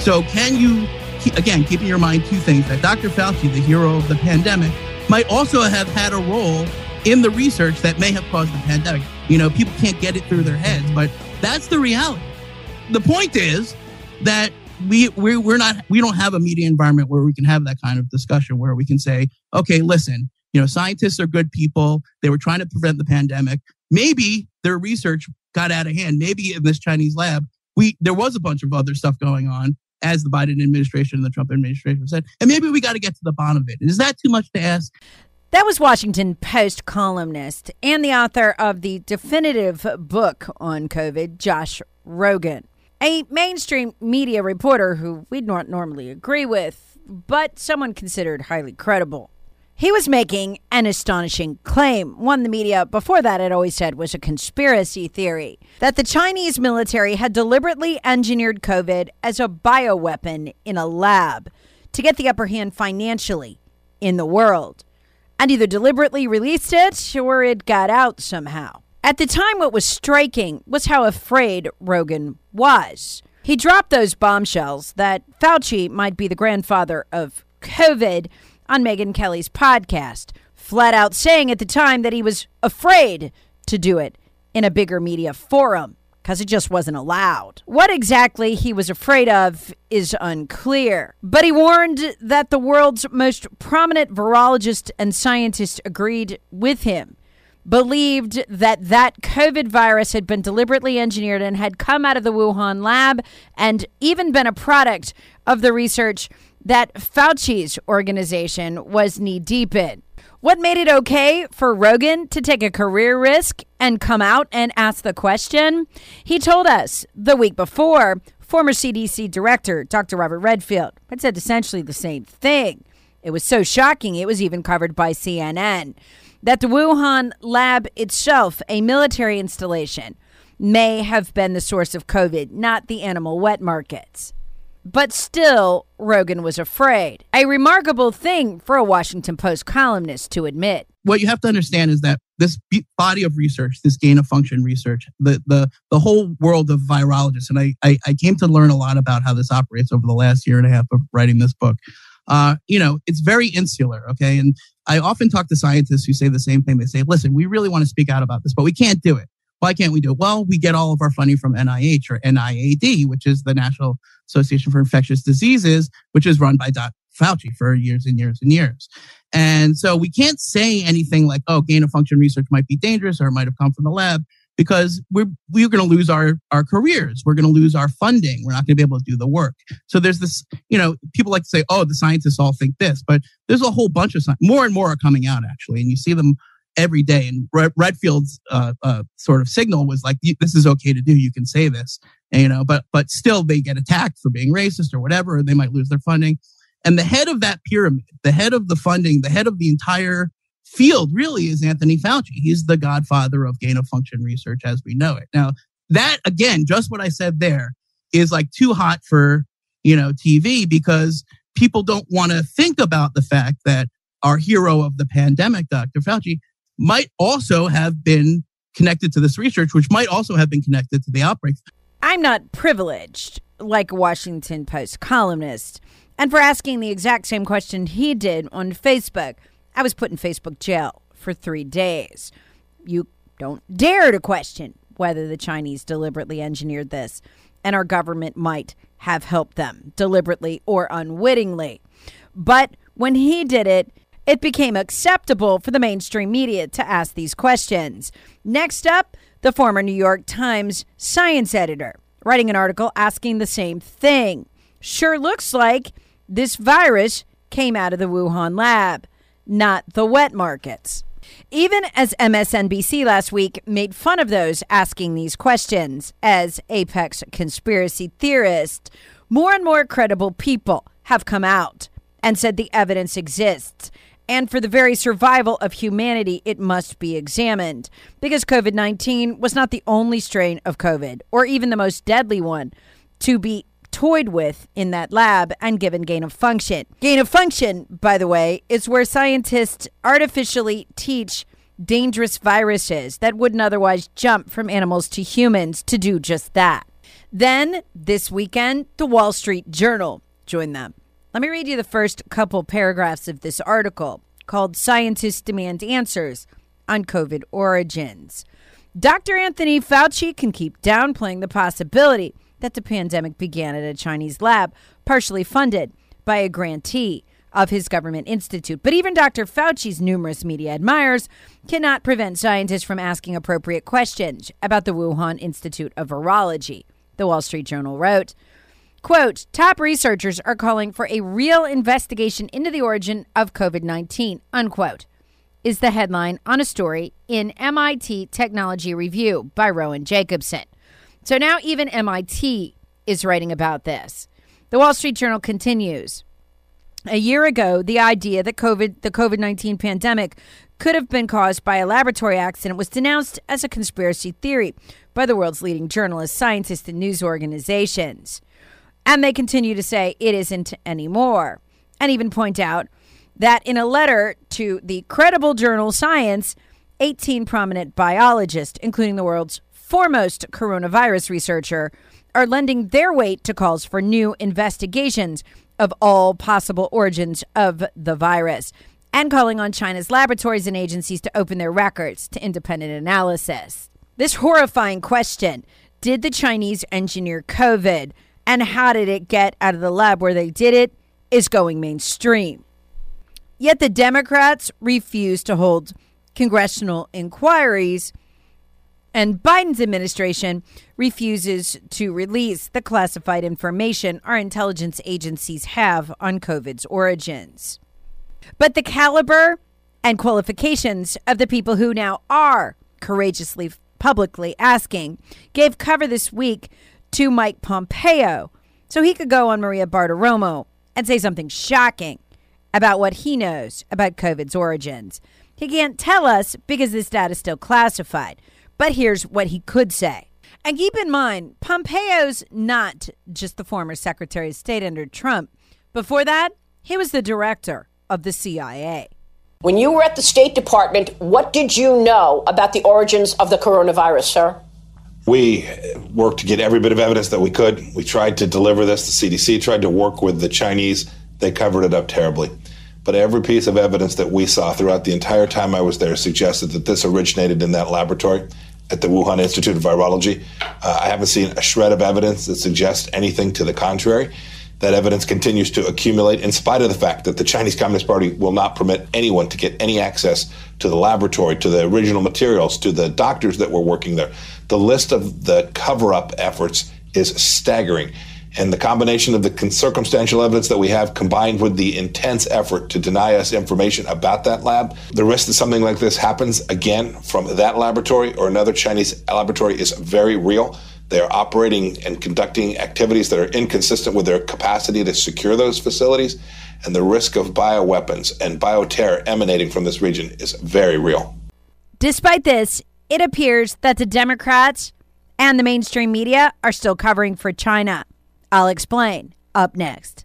So, can you, again, keep in your mind two things that Dr. Fauci, the hero of the pandemic, might also have had a role in the research that may have caused the pandemic. You know, people can't get it through their heads, but that's the reality. The point is that we we we're not we don't have a media environment where we can have that kind of discussion where we can say, okay, listen, you know, scientists are good people. They were trying to prevent the pandemic. Maybe their research got out of hand. Maybe in this Chinese lab, we there was a bunch of other stuff going on as the Biden administration and the Trump administration said. And maybe we got to get to the bottom of it. Is that too much to ask? That was Washington Post columnist and the author of the definitive book on COVID, Josh Rogin. a mainstream media reporter who we'd not normally agree with, but someone considered highly credible. He was making an astonishing claim, one the media before that had always said was a conspiracy theory that the Chinese military had deliberately engineered COVID as a bioweapon in a lab to get the upper hand financially in the world, and either deliberately released it or it got out somehow. At the time, what was striking was how afraid Rogin was. He dropped those bombshells that Fauci might be the grandfather of COVID on Megyn Kelly's podcast, flat out saying at the time that he was afraid to do it in a bigger media forum because it just wasn't allowed. What exactly he was afraid of is unclear, but he warned that the world's most prominent virologist and scientist agreed with him. Believed that that COVID virus had been deliberately engineered and had come out of the Wuhan lab and even been a product of the research that Fauci's organization was knee deep in. What made it okay for Rogin to take a career risk and come out and ask the question? He told us the week before, former CDC director Dr. Robert Redfield had said essentially the same thing. It was so shocking, it was even covered by CNN. That the Wuhan lab itself, a military installation, may have been the source of COVID, not the animal wet markets. But still, Rogin was afraid. A remarkable thing for a Washington Post columnist to admit. What you have to understand is that this body of research, this gain of function research, the the the whole world of virologists, and I, I, I came to learn a lot about how this operates over the last year and a half of writing this book. Uh, you know, it's very insular, okay? And I often talk to scientists who say the same thing. They say, listen, we really want to speak out about this, but we can't do it. Why can't we do it? Well, we get all of our funding from NIH or NIAID, which is the National Association for Infectious Diseases, which is run by Dr. Fauci for years and years and years. And so we can't say anything like, oh, gain of function research might be dangerous or it might have come from the lab because we're, we're going to lose our, our careers. We're going to lose our funding. We're not going to be able to do the work. So there's this, you know, people like to say, oh, the scientists all think this, but there's a whole bunch of, more and more are coming out actually. And you see them every day. And Redfield's uh, uh, sort of signal was like, "This is okay to do. You can say this." And, you know, but but still, they get attacked for being racist or whatever, they might lose their funding. And the head of that pyramid, the head of the funding, the head of the entire field, really is Anthony Fauci. He's the godfather of gain of function research as we know it. Now, that again, just what I said there, is like too hot for you know TV because people don't want to think about the fact that our hero of the pandemic, Dr. Fauci, might also have been connected to this research, which might also have been connected to the outbreak. I'm not privileged, like a Washington Post columnist and for asking the exact same question he did on Facebook. I was put in Facebook jail for three days. You don't dare to question whether the Chinese deliberately engineered this, and our government might have helped them, deliberately or unwittingly. But when he did it, it became acceptable for the mainstream media to ask these questions. Next up, the former New York Times science editor, writing an article asking the same thing. Sure looks like this virus came out of the Wuhan lab, not the wet markets. Even as MSNBC last week made fun of those asking these questions as apex conspiracy theorists, more and more credible people have come out and said the evidence exists. And for the very survival of humanity, it must be examined because COVID 19 was not the only strain of COVID or even the most deadly one to be toyed with in that lab and given gain of function. Gain of function, by the way, is where scientists artificially teach dangerous viruses that wouldn't otherwise jump from animals to humans to do just that. Then, this weekend, the Wall Street Journal joined them. Let me read you the first couple paragraphs of this article called Scientists Demand Answers on COVID Origins. Dr. Anthony Fauci can keep downplaying the possibility that the pandemic began at a Chinese lab, partially funded by a grantee of his government institute. But even Dr. Fauci's numerous media admirers cannot prevent scientists from asking appropriate questions about the Wuhan Institute of Virology, the Wall Street Journal wrote. Quote, top researchers are calling for a real investigation into the origin of COVID 19, unquote, is the headline on a story in MIT Technology Review by Rowan Jacobsen. So now even MIT is writing about this. The Wall Street Journal continues. A year ago, the idea that COVID, the COVID 19 pandemic could have been caused by a laboratory accident was denounced as a conspiracy theory by the world's leading journalists, scientists, and news organizations. And they continue to say it isn't anymore, and even point out that in a letter to the credible journal Science, 18 prominent biologists, including the world's foremost coronavirus researcher, are lending their weight to calls for new investigations of all possible origins of the virus and calling on China's laboratories and agencies to open their records to independent analysis. This horrifying question did the Chinese engineer COVID and how did it get out of the lab where they did it is going mainstream. Yet the Democrats refuse to hold congressional inquiries and Biden's administration refuses to release the classified information our intelligence agencies have on COVID's origins. But the caliber and qualifications of the people who now are courageously publicly asking gave cover this week to Mike Pompeo so he could go on Maria Bartiromo and say something shocking about what he knows about COVID's origins. He can't tell us because this data is still classified. But here's what he could say. And keep in mind, Pompeo's not just the former Secretary of State under Trump. Before that, he was the director of the CIA. When you were at the State Department, what did you know about the origins of the coronavirus, sir? We worked to get every bit of evidence that we could. We tried to deliver this. The CDC tried to work with the Chinese. They covered it up terribly. But every piece of evidence that we saw throughout the entire time I was there suggested that this originated in that laboratory at the Wuhan Institute of Virology. Uh, I haven't seen a shred of evidence that suggests anything to the contrary. That evidence continues to accumulate in spite of the fact that the Chinese Communist Party will not permit anyone to get any access to the laboratory, to the original materials, to the doctors that were working there. The list of the cover up efforts is staggering. And the combination of the circumstantial evidence that we have combined with the intense effort to deny us information about that lab, the risk that something like this happens again from that laboratory or another Chinese laboratory is very real. They are operating and conducting activities that are inconsistent with their capacity to secure those facilities. And the risk of bioweapons and bioterror emanating from this region is very real. Despite this, it appears that the Democrats and the mainstream media are still covering for China. I'll explain up next.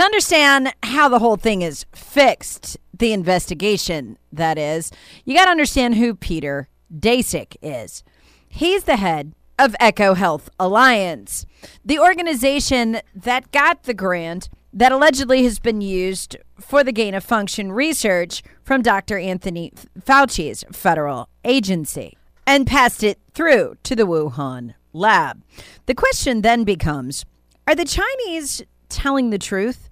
To understand how the whole thing is fixed, the investigation, that is, you got to understand who Peter Daszak is. He's the head of EcoHealth Alliance, the organization that got the grant that allegedly has been used for the gain of function research from Dr. Anthony Fauci's federal agency and passed it through to the Wuhan lab. The question then becomes are the Chinese telling the truth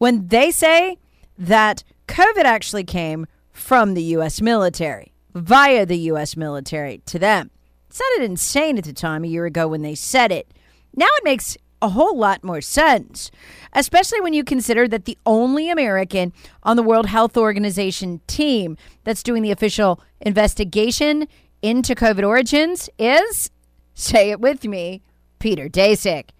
when they say that COVID actually came from the U.S. military, via the U.S. military to them. It sounded insane at the time a year ago when they said it. Now it makes a whole lot more sense, especially when you consider that the only American on the World Health Organization team that's doing the official investigation into COVID origins is, say it with me, Peter Daszak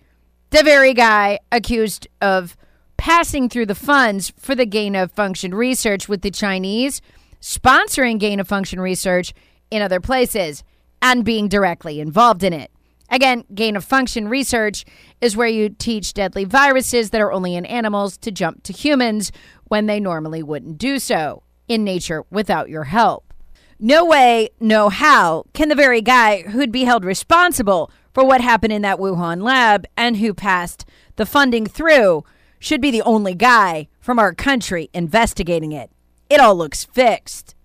the very guy accused of passing through the funds for the gain of function research with the Chinese, sponsoring gain of function research in other places, and being directly involved in it. Again, gain of function research is where you teach deadly viruses that are only in animals to jump to humans when they normally wouldn't do so in nature without your help. No way, no how can the very guy who'd be held responsible for what happened in that Wuhan lab and who passed the funding through should be the only guy from our country investigating it. It all looks fixed.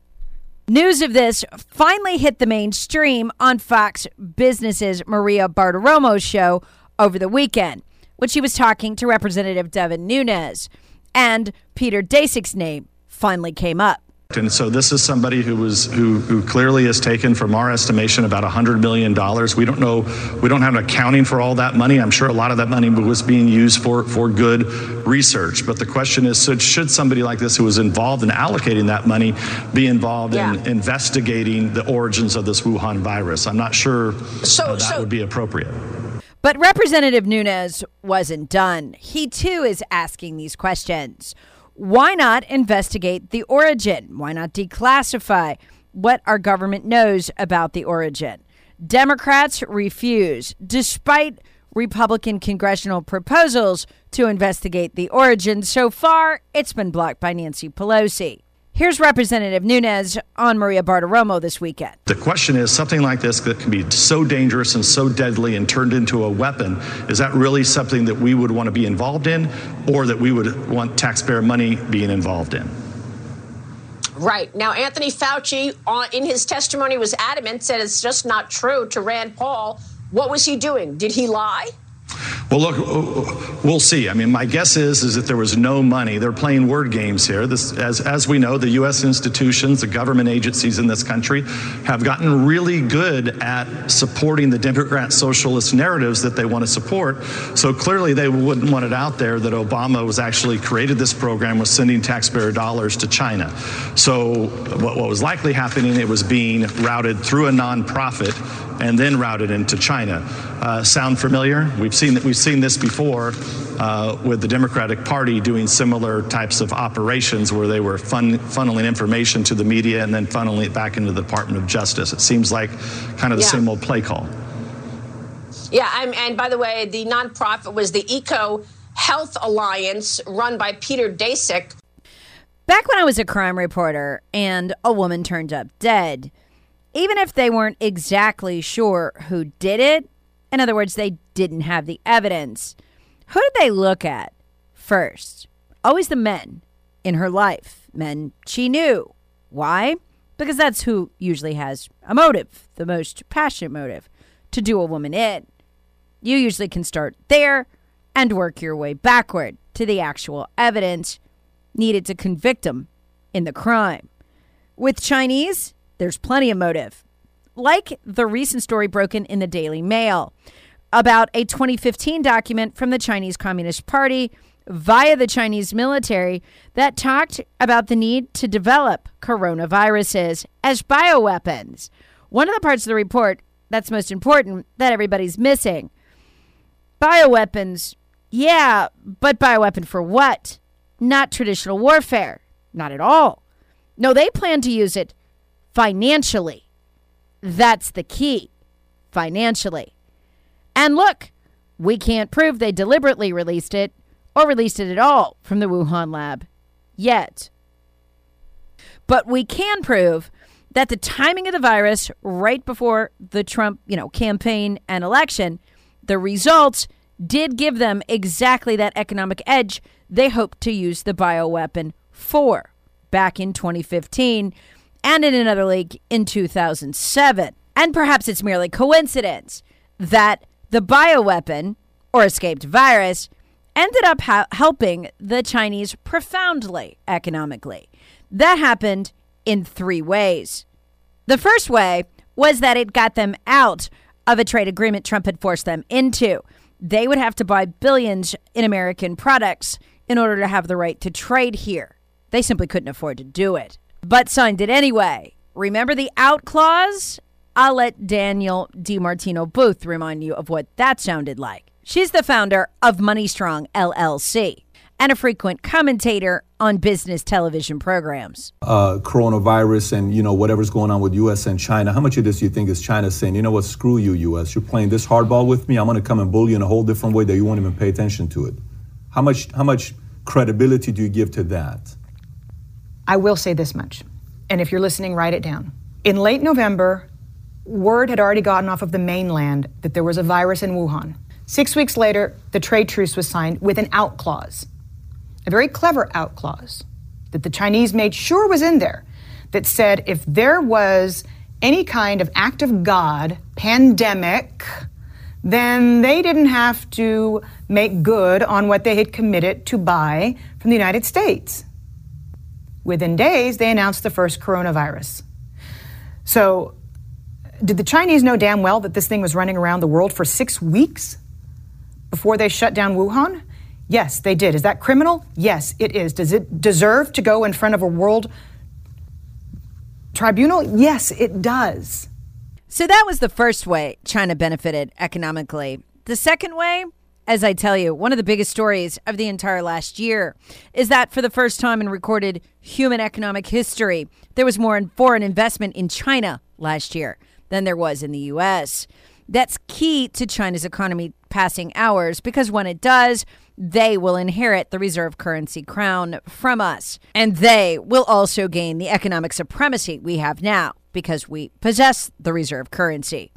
News of this finally hit the mainstream on Fox Business's Maria Bartiromo's show over the weekend when she was talking to Representative Devin Nunes, and Peter Daszak's name finally came up. And so this is somebody who was who, who clearly has taken, from our estimation, about $100 million. We don't know, we don't have an accounting for all that money. I'm sure a lot of that money was being used for, for good research. But the question is, should, should somebody like this who was involved in allocating that money be involved yeah. in investigating the origins of this Wuhan virus? I'm not sure so, uh, that so- would be appropriate. But Representative Nunes wasn't done. He too is asking these questions why not investigate the origin? Why not declassify what our government knows about the origin? Democrats refuse, despite Republican congressional proposals to investigate the origin. So far, it's been blocked by Nancy Pelosi. Here's Representative Nunes on Maria Bartiromo this weekend. The question is something like this that can be so dangerous and so deadly and turned into a weapon, is that really something that we would want to be involved in or that we would want taxpayer money being involved in? Right. Now, Anthony Fauci, uh, in his testimony, was adamant, said it's just not true to Rand Paul. What was he doing? Did he lie? Well, look, we'll see. I mean, my guess is is that there was no money. They're playing word games here. This, as as we know, the U.S. institutions, the government agencies in this country, have gotten really good at supporting the Democrat socialist narratives that they want to support. So clearly, they wouldn't want it out there that Obama was actually created this program was sending taxpayer dollars to China. So what, what was likely happening? It was being routed through a nonprofit and then routed into China. Uh, sound familiar? We've seen that we've seen this before uh, with the Democratic Party doing similar types of operations where they were fun, funneling information to the media and then funneling it back into the Department of Justice. It seems like kind of the Yeah. same old play call. Yeah, I'm, and by the way, the nonprofit was the Eco Health Alliance, run by Peter Daszak. Back when I was a crime reporter and a woman turned up dead, even if they weren't exactly sure who did it, in other words, they didn't have the evidence, who did they look at first? Always the men in her life, men she knew. Why? Because that's who usually has a motive, the most passionate motive, to do a woman in. You usually can start there and work your way backward to the actual evidence needed to convict them in the crime. With Chinese, there's plenty of motive. Like the recent story broken in the Daily Mail about a 2015 document from the Chinese Communist Party via the Chinese military that talked about the need to develop coronaviruses as bioweapons. One of the parts of the report that's most important that everybody's missing bioweapons, yeah, but bioweapon for what? Not traditional warfare. Not at all. No, they plan to use it financially. That's the key. Financially. And look, we can't prove they deliberately released it or released it at all from the Wuhan lab yet. But we can prove that the timing of the virus right before the Trump, you know, campaign and election, the results did give them exactly that economic edge they hoped to use the bioweapon for back in 2015 and in another leak in 2007. And perhaps it's merely coincidence that the bioweapon or escaped virus ended up ha- helping the Chinese profoundly economically. That happened in three ways. The first way was that it got them out of a trade agreement Trump had forced them into. They would have to buy billions in American products in order to have the right to trade here. They simply couldn't afford to do it, but signed it anyway. Remember the out clause? I'll let Danielle DiMartino Booth remind you of what that sounded like. She's the founder of Money Strong LLC and a frequent commentator on business television programs. uh, coronavirus and you know whatever's going on with U.S. and China. How much of this do you think is China saying, you know what, screw you, U.S. You're playing this hardball with me. I'm going to come and bully you in a whole different way that you won't even pay attention to it. How much how much credibility do you give to that? I will say this much, and if you're listening, write it down. In late November, word had already gotten off of the mainland that there was a virus in Wuhan. Six weeks later, the trade truce was signed with an out clause, a very clever out clause that the Chinese made sure was in there that said if there was any kind of act of God, pandemic, then they didn't have to make good on what they had committed to buy from the United States. Within days, they announced the first coronavirus. So, did the Chinese know damn well that this thing was running around the world for six weeks before they shut down Wuhan? Yes, they did. Is that criminal? Yes, it is. Does it deserve to go in front of a world tribunal? Yes, it does. So that was the first way China benefited economically. The second way, as I tell you, one of the biggest stories of the entire last year is that for the first time in recorded human economic history, there was more foreign investment in China last year than there was in the U.S. That's key to China's economy passing ours because when it does, they will inherit the reserve currency crown from us. And they will also gain the economic supremacy we have now because we possess the reserve currency.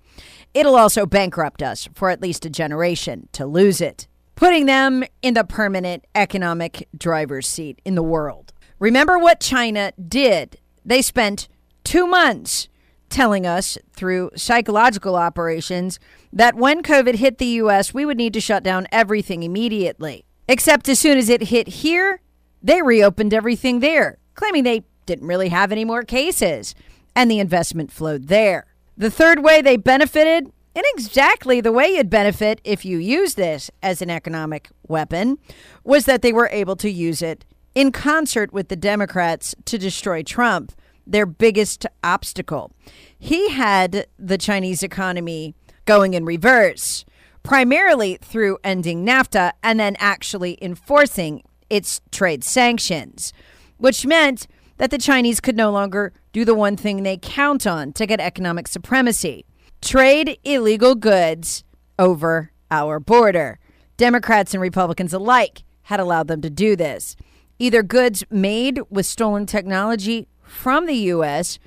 It'll also bankrupt us for at least a generation to lose it, putting them in the permanent economic driver's seat in the world. Remember what China did? They spent two months telling us through psychological operations that when COVID hit the US, we would need to shut down everything immediately. Except as soon as it hit here, they reopened everything there, claiming they didn't really have any more cases, and the investment flowed there. The third way they benefited, in exactly the way you'd benefit if you use this as an economic weapon, was that they were able to use it in concert with the Democrats to destroy Trump, their biggest obstacle. He had the Chinese economy going in reverse. primarily through ending NAFTA and then actually enforcing its trade sanctions, which meant that the Chinese could no longer do the one thing they count on to get economic supremacy trade illegal goods over our border. Democrats and Republicans alike had allowed them to do this. Either goods made with stolen technology from the U.S.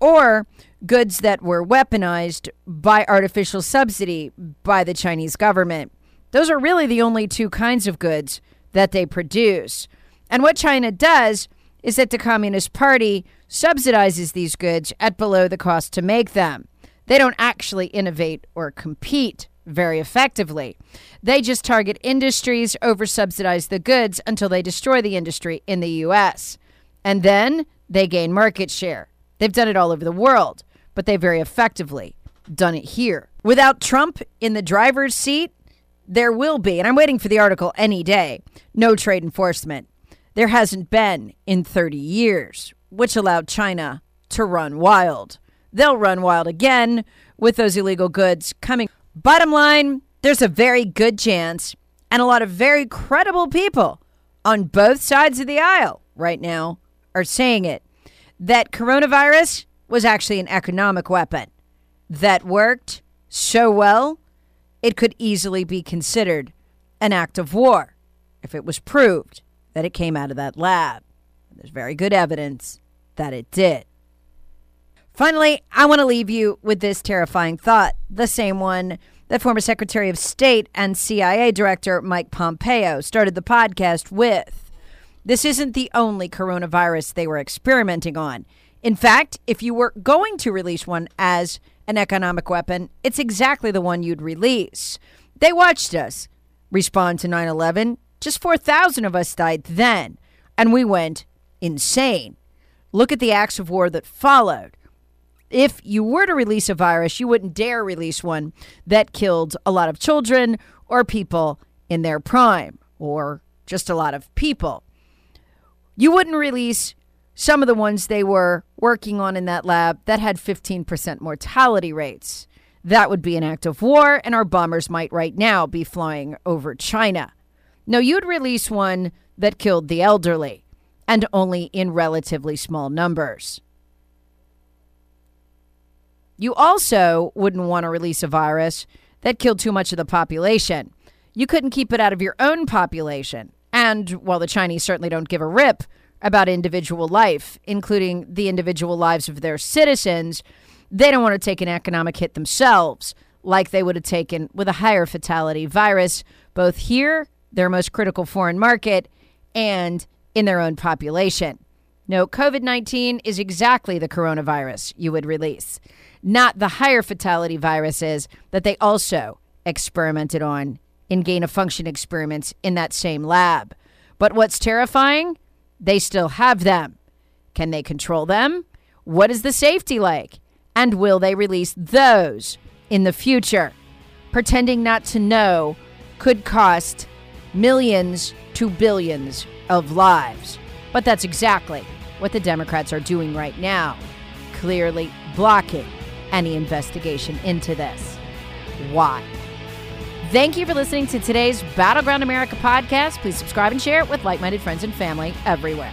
or goods that were weaponized by artificial subsidy by the Chinese government. Those are really the only two kinds of goods that they produce. And what China does is that the Communist Party subsidizes these goods at below the cost to make them. They don't actually innovate or compete very effectively. They just target industries, over subsidize the goods until they destroy the industry in the US. And then they gain market share. They've done it all over the world, but they very effectively done it here. Without Trump in the driver's seat, there will be, and I'm waiting for the article any day, no trade enforcement. There hasn't been in 30 years, which allowed China to run wild. They'll run wild again with those illegal goods coming. Bottom line, there's a very good chance and a lot of very credible people on both sides of the aisle right now are saying it that coronavirus was actually an economic weapon that worked so well it could easily be considered an act of war if it was proved that it came out of that lab. There's very good evidence that it did. Finally, I want to leave you with this terrifying thought, the same one that former Secretary of State and CIA Director Mike Pompeo started the podcast with. This isn't the only coronavirus they were experimenting on. In fact, if you were going to release one as an economic weapon, it's exactly the one you'd release. They watched us respond to 9 11. Just 4,000 of us died then, and we went insane. Look at the acts of war that followed if you were to release a virus, you wouldn't dare release one that killed a lot of children or people in their prime or just a lot of people. You wouldn't release some of the ones they were working on in that lab that had 15% mortality rates. That would be an act of war, and our bombers might right now be flying over China. No, you'd release one that killed the elderly, and only in relatively small numbers. You also wouldn't want to release a virus that killed too much of the population. You couldn't keep it out of your own population. And while the Chinese certainly don't give a rip about individual life, including the individual lives of their citizens, they don't want to take an economic hit themselves like they would have taken with a higher fatality virus, both here, their most critical foreign market, and in their own population. No, COVID 19 is exactly the coronavirus you would release not the higher fatality viruses that they also experimented on in gain of function experiments in that same lab. But what's terrifying? They still have them. Can they control them? What is the safety like? And will they release those in the future? Pretending not to know could cost millions to billions of lives. But that's exactly what the Democrats are doing right now, clearly blocking any investigation into this. Why? Thank you for listening to today's Battleground America podcast. Please subscribe and share it with like minded friends and family everywhere.